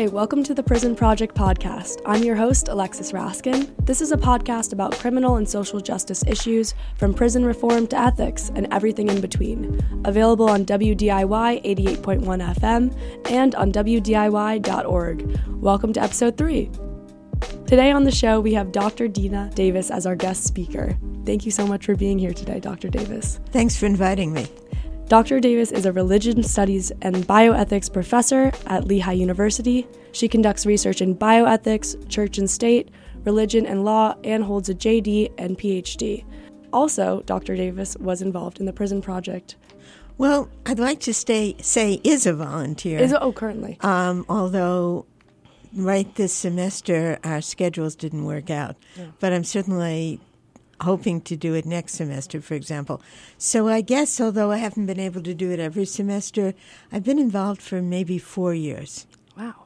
Hi, welcome to the Prison Project podcast. I'm your host, Alexis Raskin. This is a podcast about criminal and social justice issues, from prison reform to ethics and everything in between. Available on WDIY 88.1 FM and on WDIY.org. Welcome to episode 3. Today on the show, we have Dr. Dena Davis as our guest speaker. Thank you so much for being here today, Dr. Davis. Thanks for inviting me. Dr. Davis is a religion studies and bioethics professor at Lehigh University. She conducts research in bioethics, church and state, religion and law, and holds a JD and PhD. Also, Dr. Davis was involved in the Prison Project. Well, I'd like to stay, say is a volunteer. Is it, oh, currently. Um, although, right this semester, our schedules didn't work out. Yeah. But I'm certainly hoping to do it next semester, for example. So I guess, although I haven't been able to do it every semester, I've been involved for maybe four years. Wow.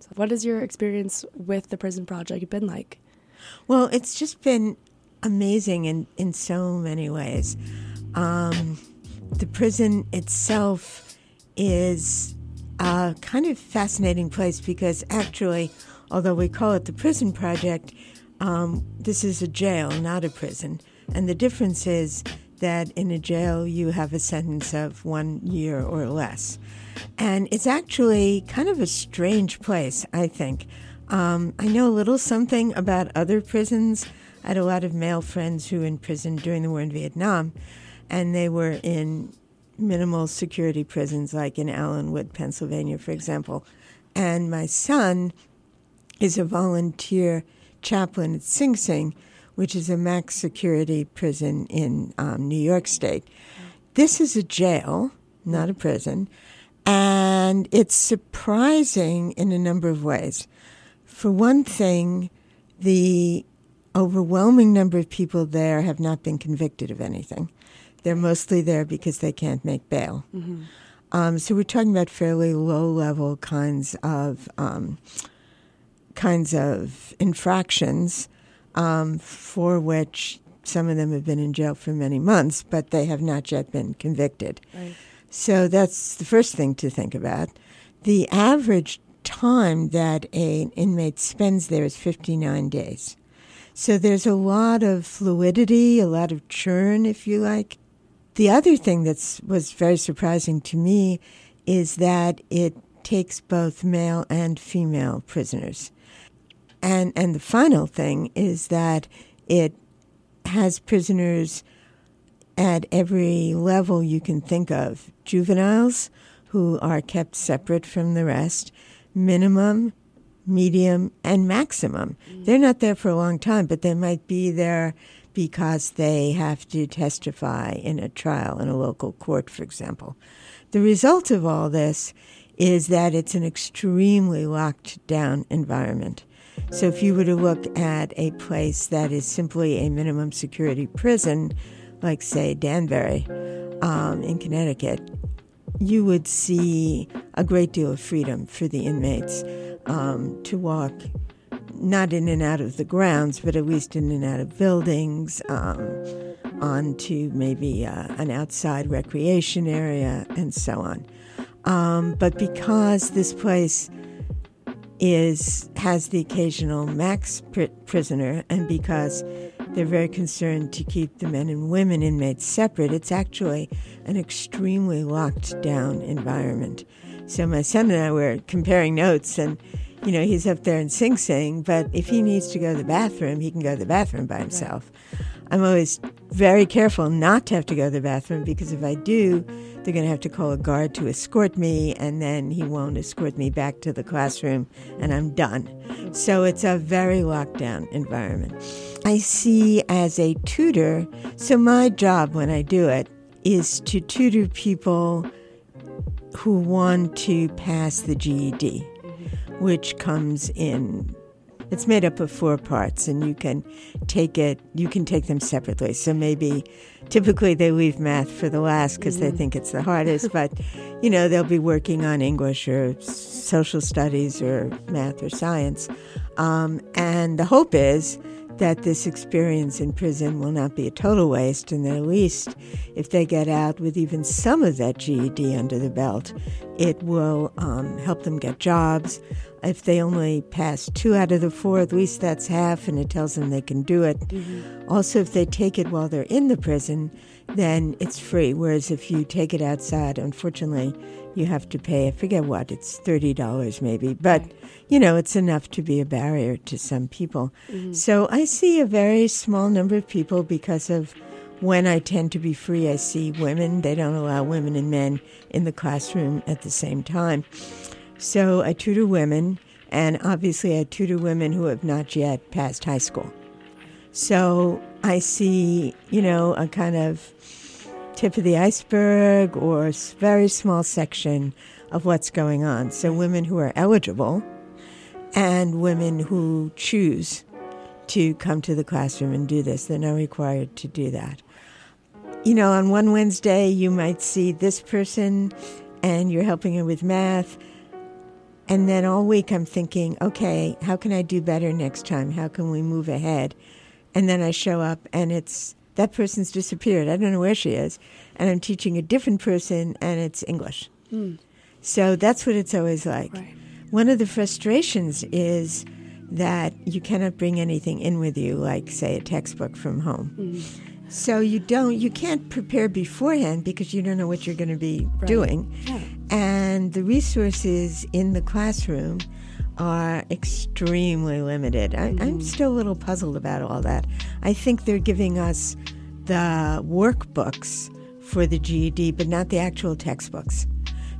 So what has your experience with the Prison Project been like? Well, it's just been amazing in, in so many ways. Um, the prison itself is a kind of fascinating place because actually, although we call it the Prison Project, um, this is a jail, not a prison. And the difference is that in a jail you have a sentence of one year or less. And it's actually kind of a strange place, I think. Um, I know a little something about other prisons. I had a lot of male friends who were in prison during the war in Vietnam, and they were in minimal security prisons like in Allenwood, Pennsylvania, for example. And my son is a volunteer chaplain at Sing Sing, which is a max security prison in um, New York State. This is a jail, not a prison, and it's surprising in a number of ways. For one thing, the overwhelming number of people there have not been convicted of anything. They're mostly there because they can't make bail. Mm-hmm. Um, so we're talking about fairly low level kinds of um, kinds of infractions um, for which some of them have been in jail for many months, but they have not yet been convicted. Right. So that's the first thing to think about. The average time that an inmate spends there is 59 days. So there's a lot of fluidity, a lot of churn, if you like. The other thing that was very surprising to me is that it takes both male and female prisoners. And and the final thing is that it has prisoners at every level you can think of. Juveniles who are kept separate from the rest, minimum, medium, and maximum. Mm. They're not there for a long time, but they might be there because they have to testify in a trial in a local court, for example. The result of all this is that it's an extremely locked down environment. So if you were to look at a place that is simply a minimum security prison, like say Danbury um, in Connecticut, you would see a great deal of freedom for the inmates um, to walk not in and out of the grounds, but at least in and out of buildings, um, onto maybe uh, an outside recreation area, and so on. Um, but because this place is has the occasional max pr- prisoner, and because they're very concerned to keep the men and women inmates separate, it's actually an extremely locked down environment. So my son and I were comparing notes, and you know he's up there in Sing Sing, but if he needs to go to the bathroom, he can go to the bathroom by himself. I'm always very careful not to have to go to the bathroom because if I do, they're going to have to call a guard to escort me, and then he won't escort me back to the classroom, and I'm done. So it's a very locked down environment. I see as a tutor, so my job when I do it is to tutor people who want to pass the GED, which comes in it's made up of four parts, and you can take it. You can take them separately. So maybe, typically they leave math for the last because mm-hmm. they think it's the hardest. but you know they'll be working on English or social studies or math or science, um, and the hope is that this experience in prison will not be a total waste, and that at least if they get out with even some of that GED under the belt, it will um, help them get jobs. If they only pass two out of the four, at least that's half, and it tells them they can do it. Mm-hmm. Also, if they take it while they're in the prison, then it's free. Whereas if you take it outside, unfortunately, you have to pay, I forget what, it's $30 maybe. But, you know, it's enough to be a barrier to some people. Mm-hmm. So I see a very small number of people because of when I tend to be free, I see women. They don't allow women and men in the classroom at the same time. So I tutor women, and obviously I tutor women who have not yet passed high school. So I see, you know, a kind of tip of the iceberg or very small section of what's going on. So, women who are eligible and women who choose to come to the classroom and do this, they're not required to do that. You know, on one Wednesday, you might see this person and you're helping her with math. And then all week, I'm thinking, okay, how can I do better next time? How can we move ahead? And then I show up and it's that person's disappeared. I don't know where she is. And I'm teaching a different person, and it's English. Mm. So that's what it's always like. Right. One of the frustrations is that you cannot bring anything in with you, like, say, a textbook from home. Mm. So you don't, you can't prepare beforehand because you don't know what you're going to be right. doing. Yeah. And the resources in the classroom are extremely limited. I, am mm-hmm. still a little puzzled about all that. I think they're giving us the workbooks for the GED, but not the actual textbooks.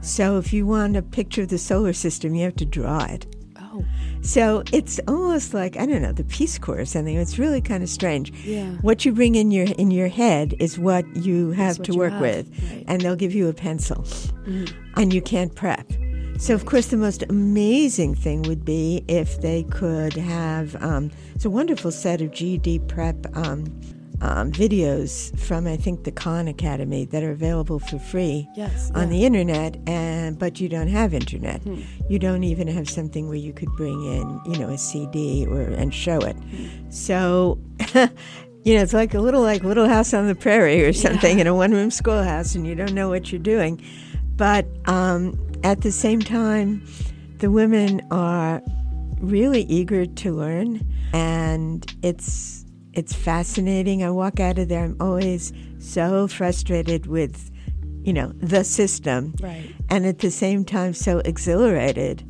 So if you want a picture of the solar system, you have to draw it. Oh. So it's almost like I don't know the Peace Corps or something. It's really kind of strange. Yeah. What you bring in your in your head is what you have what to work have. with, right. and they'll give you a pencil, mm-hmm. and you can't prep. So, of course, the most amazing thing would be if they could have. Um, it's a wonderful set of GED prep um, um, videos from, I think, the Khan Academy that are available for free yes, on yeah. the internet. And but you don't have internet. Hmm. You don't even have something where you could bring in, you know, a CD or and show it. Hmm. So. you know, it's like a little like Little House on the Prairie or something yeah. in a one-room schoolhouse, and you don't know what you're doing. But um, at the same time, the women are really eager to learn, and it's it's fascinating. I walk out of there, I'm always so frustrated with, you know, the system, right. and at the same time, so exhilarated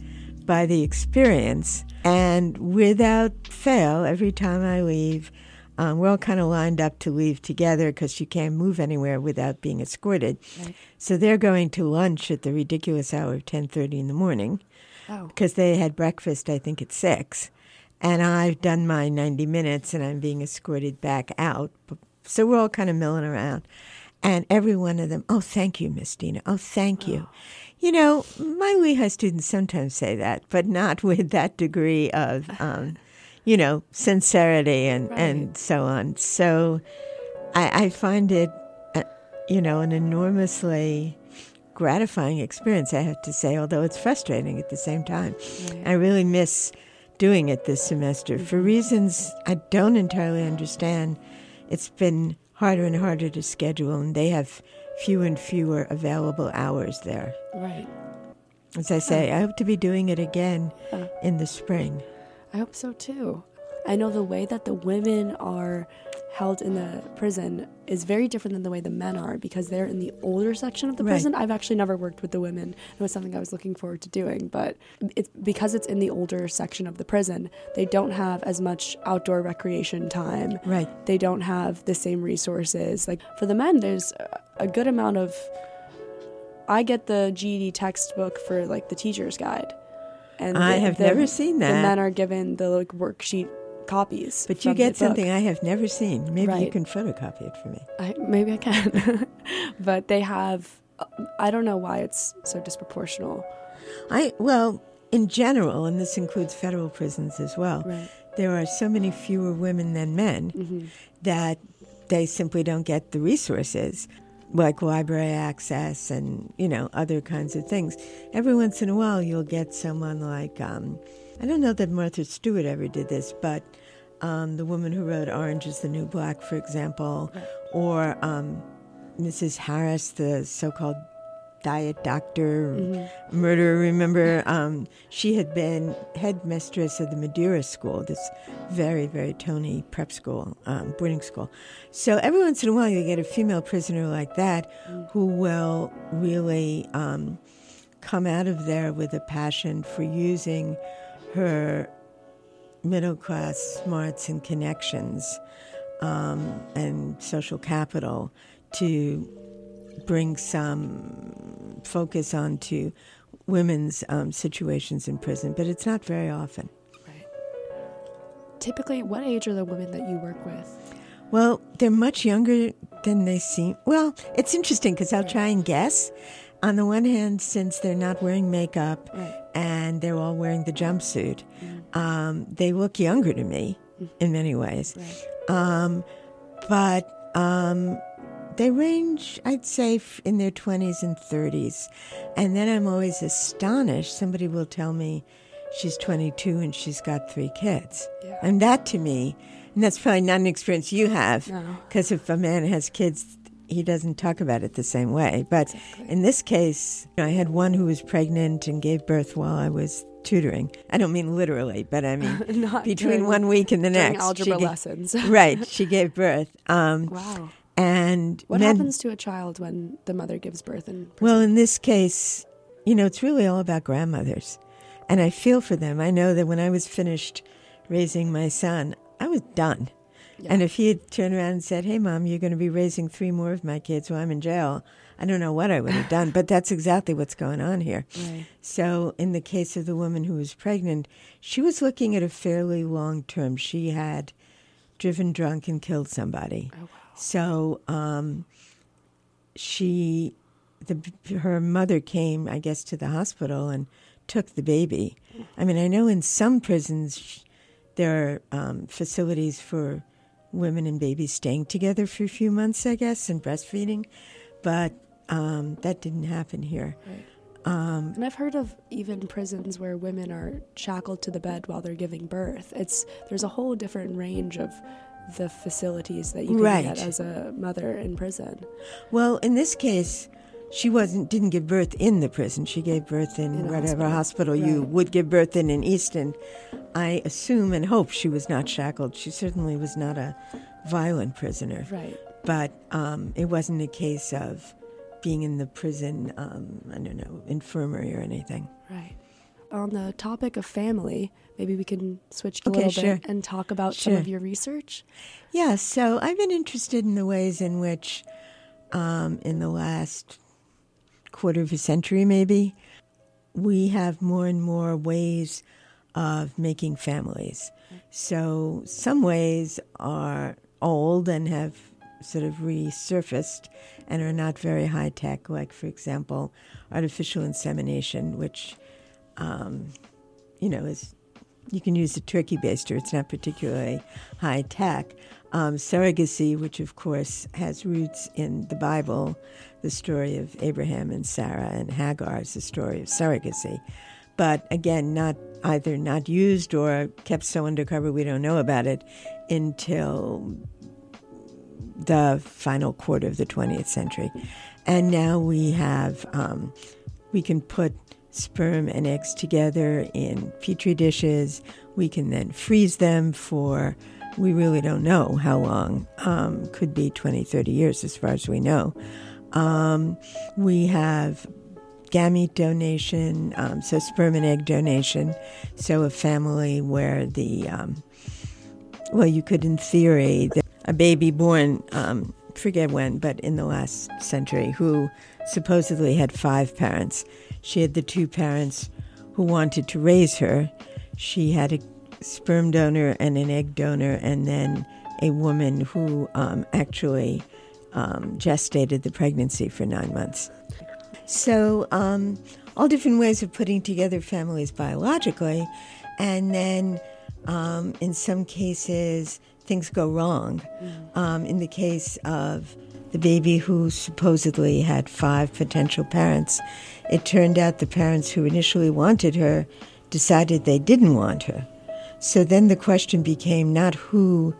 by the experience. And without fail, every time I leave, um, we're all kind of lined up to leave together because you can't move anywhere without being escorted. Right. So they're going to lunch at the ridiculous hour of ten thirty in the morning because oh. they had breakfast, I think, at six. And I've done my ninety minutes, and I'm being escorted back out. So we're all kind of milling around, and every one of them, oh, thank you, Miss Dena. Oh, thank you. Oh. You know, my Lehigh students sometimes say that, but not with that degree of. Um, you know, sincerity and, right. and so on. So I, I find it, uh, you know, an enormously gratifying experience, I have to say, although it's frustrating at the same time. Right. I really miss doing it this semester for reasons I don't entirely understand. It's been harder and harder to schedule, and they have fewer and fewer available hours there. Right. As I say, I hope to be doing it again in the spring. I hope so too. I know the way that the women are held in the prison is very different than the way the men are because they're in the older section of the prison. I've actually never worked with the women. It was something I was looking forward to doing, but it's because it's in the older section of the prison, they don't have as much outdoor recreation time. Right. They don't have the same resources. Like for the men, there's a good amount of I get the GED textbook for like the teacher's guide and I the, have the, never seen that. The men are given the like worksheet copies. But you get something I have never seen. Maybe right. you can photocopy it for me. I, maybe I can. but they have. I don't know why it's so disproportional. I well, in general, and this includes federal prisons as well. Right. There are so many fewer women than men mm-hmm. that they simply don't get the resources like library access and you know other kinds of things. Every once in a while, you'll get someone like um, I don't know that Martha Stewart ever did this, but um, the woman who wrote Orange is the New Black, for example, or um, Mrs. Harris, the so called diet doctor, mm-hmm. murderer. Remember, um, she had been headmistress of the Madeira School, this very, very Tony prep school, um, boarding school. So every once in a while, you get a female prisoner like that mm. who will really um, come out of there with a passion for using her middle class smarts and connections um, and social capital to bring some focus onto women's um, situations in prison, but it's not very often. Right. Typically, what age are the women that you work with? Well, they're much younger than they seem. Well, it's interesting because I'll try and guess. On the one hand, since they're not wearing makeup right. and they're all wearing the jumpsuit, mm. um, they look younger to me mm. in many ways. Um, but um, they range, I'd say, in their 20s and 30s. And then I'm always astonished. Somebody will tell me she's 22 and she's got three kids. Yeah. And that to me, and that's probably not an experience you have, because no. if a man has kids, he doesn't talk about it the same way. But exactly. in this case, I had one who was pregnant and gave birth while I was tutoring. I don't mean literally, but I mean between during, one week and the next. algebra lessons. right. She gave birth. Um, wow. And what men, happens to a child when the mother gives birth in prison? Well, in this case, you know, it's really all about grandmothers. And I feel for them. I know that when I was finished raising my son, I was done. Yeah. And if he had turned around and said, Hey, mom, you're going to be raising three more of my kids while I'm in jail, I don't know what I would have done. but that's exactly what's going on here. Right. So, in the case of the woman who was pregnant, she was looking at a fairly long term. She had driven drunk and killed somebody. Oh, wow. So um, she, the, her mother came, I guess, to the hospital and took the baby. I mean, I know in some prisons there are um, facilities for women and babies staying together for a few months, I guess, and breastfeeding, but um, that didn't happen here. Right. Um, and I've heard of even prisons where women are shackled to the bed while they're giving birth. It's there's a whole different range of the facilities that you can right. get as a mother in prison. Well, in this case, she wasn't didn't give birth in the prison. She gave birth in, in whatever hospital, hospital right. you would give birth in in Easton. I assume and hope she was not shackled. She certainly was not a violent prisoner. Right. But um, it wasn't a case of being in the prison. Um, I don't know infirmary or anything. Right. On the topic of family, maybe we can switch a okay, little sure. bit and talk about sure. some of your research. Yeah, so I've been interested in the ways in which, um, in the last quarter of a century, maybe, we have more and more ways of making families. So some ways are old and have sort of resurfaced and are not very high tech, like, for example, artificial insemination, which, um, you know, is you can use a turkey baster. It's not particularly high tech. Um, surrogacy, which of course has roots in the Bible, the story of Abraham and Sarah and Hagar is the story of surrogacy. But again, not either not used or kept so undercover we don't know about it until the final quarter of the 20th century. And now we have, um, we can put sperm and eggs together in petri dishes. We can then freeze them for, we really don't know how long, um, could be 20, 30 years as far as we know. Um, we have gamete donation, um, so sperm and egg donation. So a family where the, um, well, you could, in theory, a baby born, um, forget when, but in the last century, who supposedly had five parents she had the two parents who wanted to raise her. She had a sperm donor and an egg donor, and then a woman who um, actually um, gestated the pregnancy for nine months. So, um, all different ways of putting together families biologically, and then um, in some cases, things go wrong. Mm. Um, in the case of the baby who supposedly had five potential parents, it turned out the parents who initially wanted her decided they didn't want her. So then the question became not who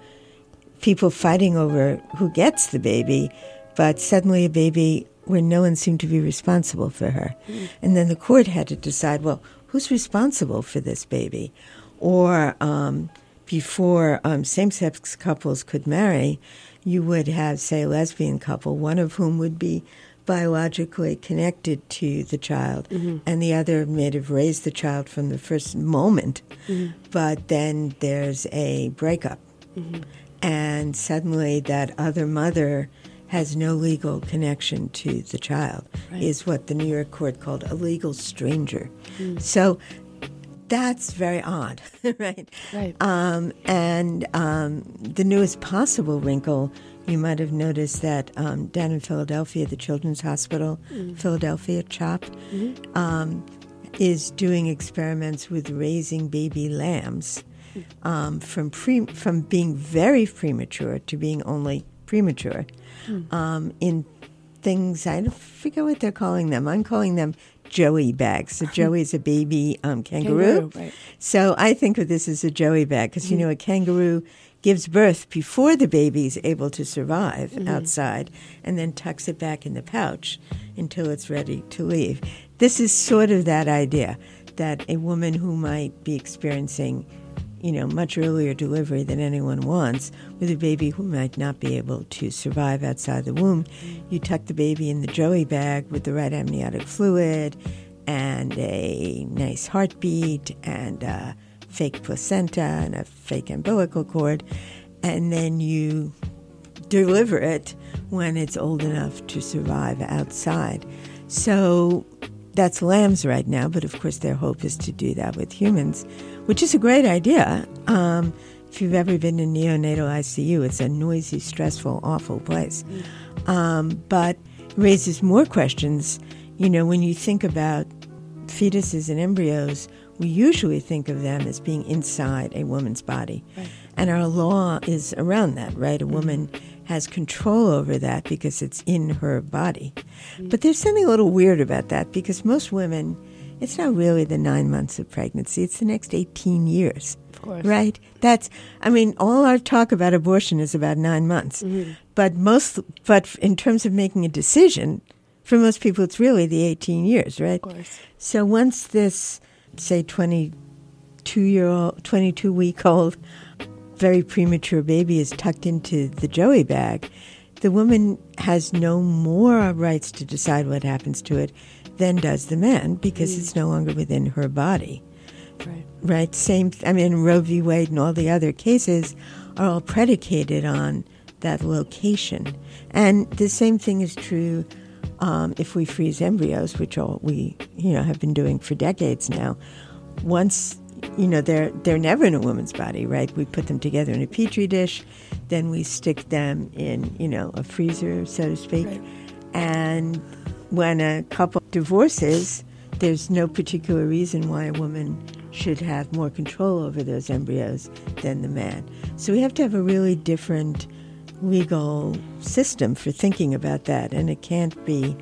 people fighting over who gets the baby, but suddenly a baby where no one seemed to be responsible for her. Mm. And then the court had to decide well, who's responsible for this baby? Or um, before um, same sex couples could marry, you would have, say, a lesbian couple, one of whom would be biologically connected to the child, mm-hmm. and the other may have raised the child from the first moment, mm-hmm. but then there's a breakup. Mm-hmm. And suddenly that other mother has no legal connection to the child, right. is what the New York court called a legal stranger. Mm. So that's very odd, right? Right. Um, and um, the newest possible wrinkle, you might have noticed that um, down in Philadelphia, the Children's Hospital, mm. Philadelphia CHOP, mm-hmm. Um, is doing experiments with raising baby lambs um, from pre- from being very premature to being only premature mm. in things I forget what they're calling them. I'm calling them joey bags. So joey is a baby um, kangaroo. kangaroo right. So I think of this as a joey bag because mm-hmm. you know a kangaroo gives birth before the baby is able to survive mm-hmm. outside, and then tucks it back in the pouch until it's ready to leave. This is sort of that idea that a woman who might be experiencing you know, much earlier delivery than anyone wants, with a baby who might not be able to survive outside the womb. You tuck the baby in the joey bag with the right amniotic fluid and a nice heartbeat and a fake placenta and a fake umbilical cord, and then you deliver it when it's old enough to survive outside. So that's lambs right now, but of course, their hope is to do that with humans which is a great idea. Um, if you've ever been in neonatal ICU, it's a noisy, stressful, awful place. Um, but raises more questions. You know, when you think about fetuses and embryos, we usually think of them as being inside a woman's body. Right. And our law is around that, right? A woman has control over that because it's in her body. But there's something a little weird about that because most women it's not really the nine months of pregnancy, it's the next 18 years. Of course. Right? That's, I mean, all our talk about abortion is about nine months. Mm-hmm. But most, but in terms of making a decision, for most people, it's really the 18 years, right? Of course. So once this, say, 22 year old, 22 week old, very premature baby is tucked into the joey bag, the woman has no more rights to decide what happens to it than does the man because mm. it's no longer within her body. Right. Right. Same. I mean, Roe v. Wade and all the other cases are all predicated on that location, and the same thing is true um, if we freeze embryos, which all we you know have been doing for decades now. Once you know they're they're never in a woman's body, right? We put them together in a petri dish, then we stick them in you know a freezer, so to speak, right. and when a couple divorces, there's no particular reason why a woman should have more control over those embryos than the man. So we have to have a really different legal system for thinking about that, and it can't be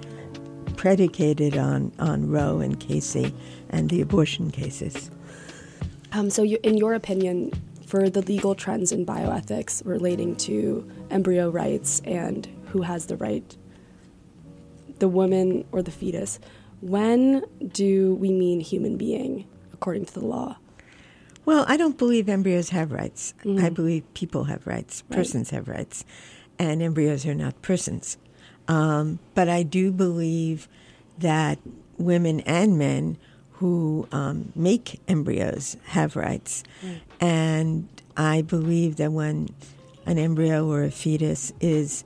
predicated on, on Roe and Casey and the abortion cases. Um, so, you, in your opinion, for the legal trends in bioethics relating to embryo rights and who has the right the woman or the fetus, when do we mean human being according to the law? Well, I don't believe embryos have rights. Mm-hmm. I believe people have rights, persons right. have rights, and embryos are not persons. Um, but I do believe that women and men who um, make embryos have rights. Right. And I believe that when an embryo or a fetus is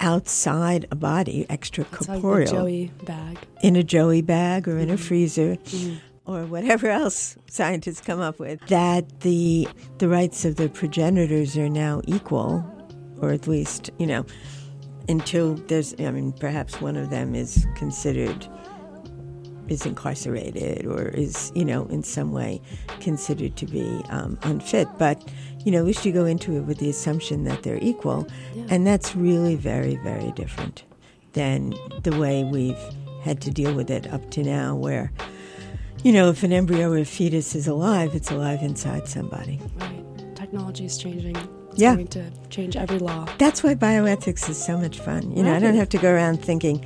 outside a body, extracorporeal. joey bag. In a joey bag or in mm-hmm. a freezer. Mm-hmm. Or whatever else scientists come up with, that the the rights of the progenitors are now equal, or at least you know, until there's I mean perhaps one of them is considered is incarcerated or is you know in some way considered to be um, unfit, but you know, at least you go into it with the assumption that they're equal. Yeah. And that's really very, very different than the way we've had to deal with it up to now, where, you know, if an embryo or a fetus is alive, it's alive inside somebody. Right. Technology is changing. It's Yeah. going to change every law. That's why bioethics is so much fun. You know, I don't have to go around thinking,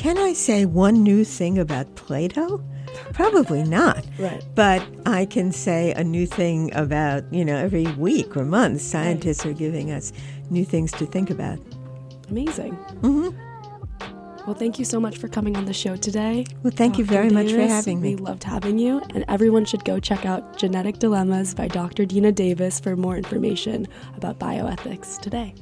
can I say one new thing about Plato? Probably not. Right. But I can say a new thing about, you know, every week or month, scientists are giving us new things to think about. Amazing. hmm Well, thank you so much for coming on the show today. Well, thank you Dr. very much for having me. We loved having you, and everyone should go check out Genetic Dilemmas by Dr. Dena Davis for more information about bioethics today.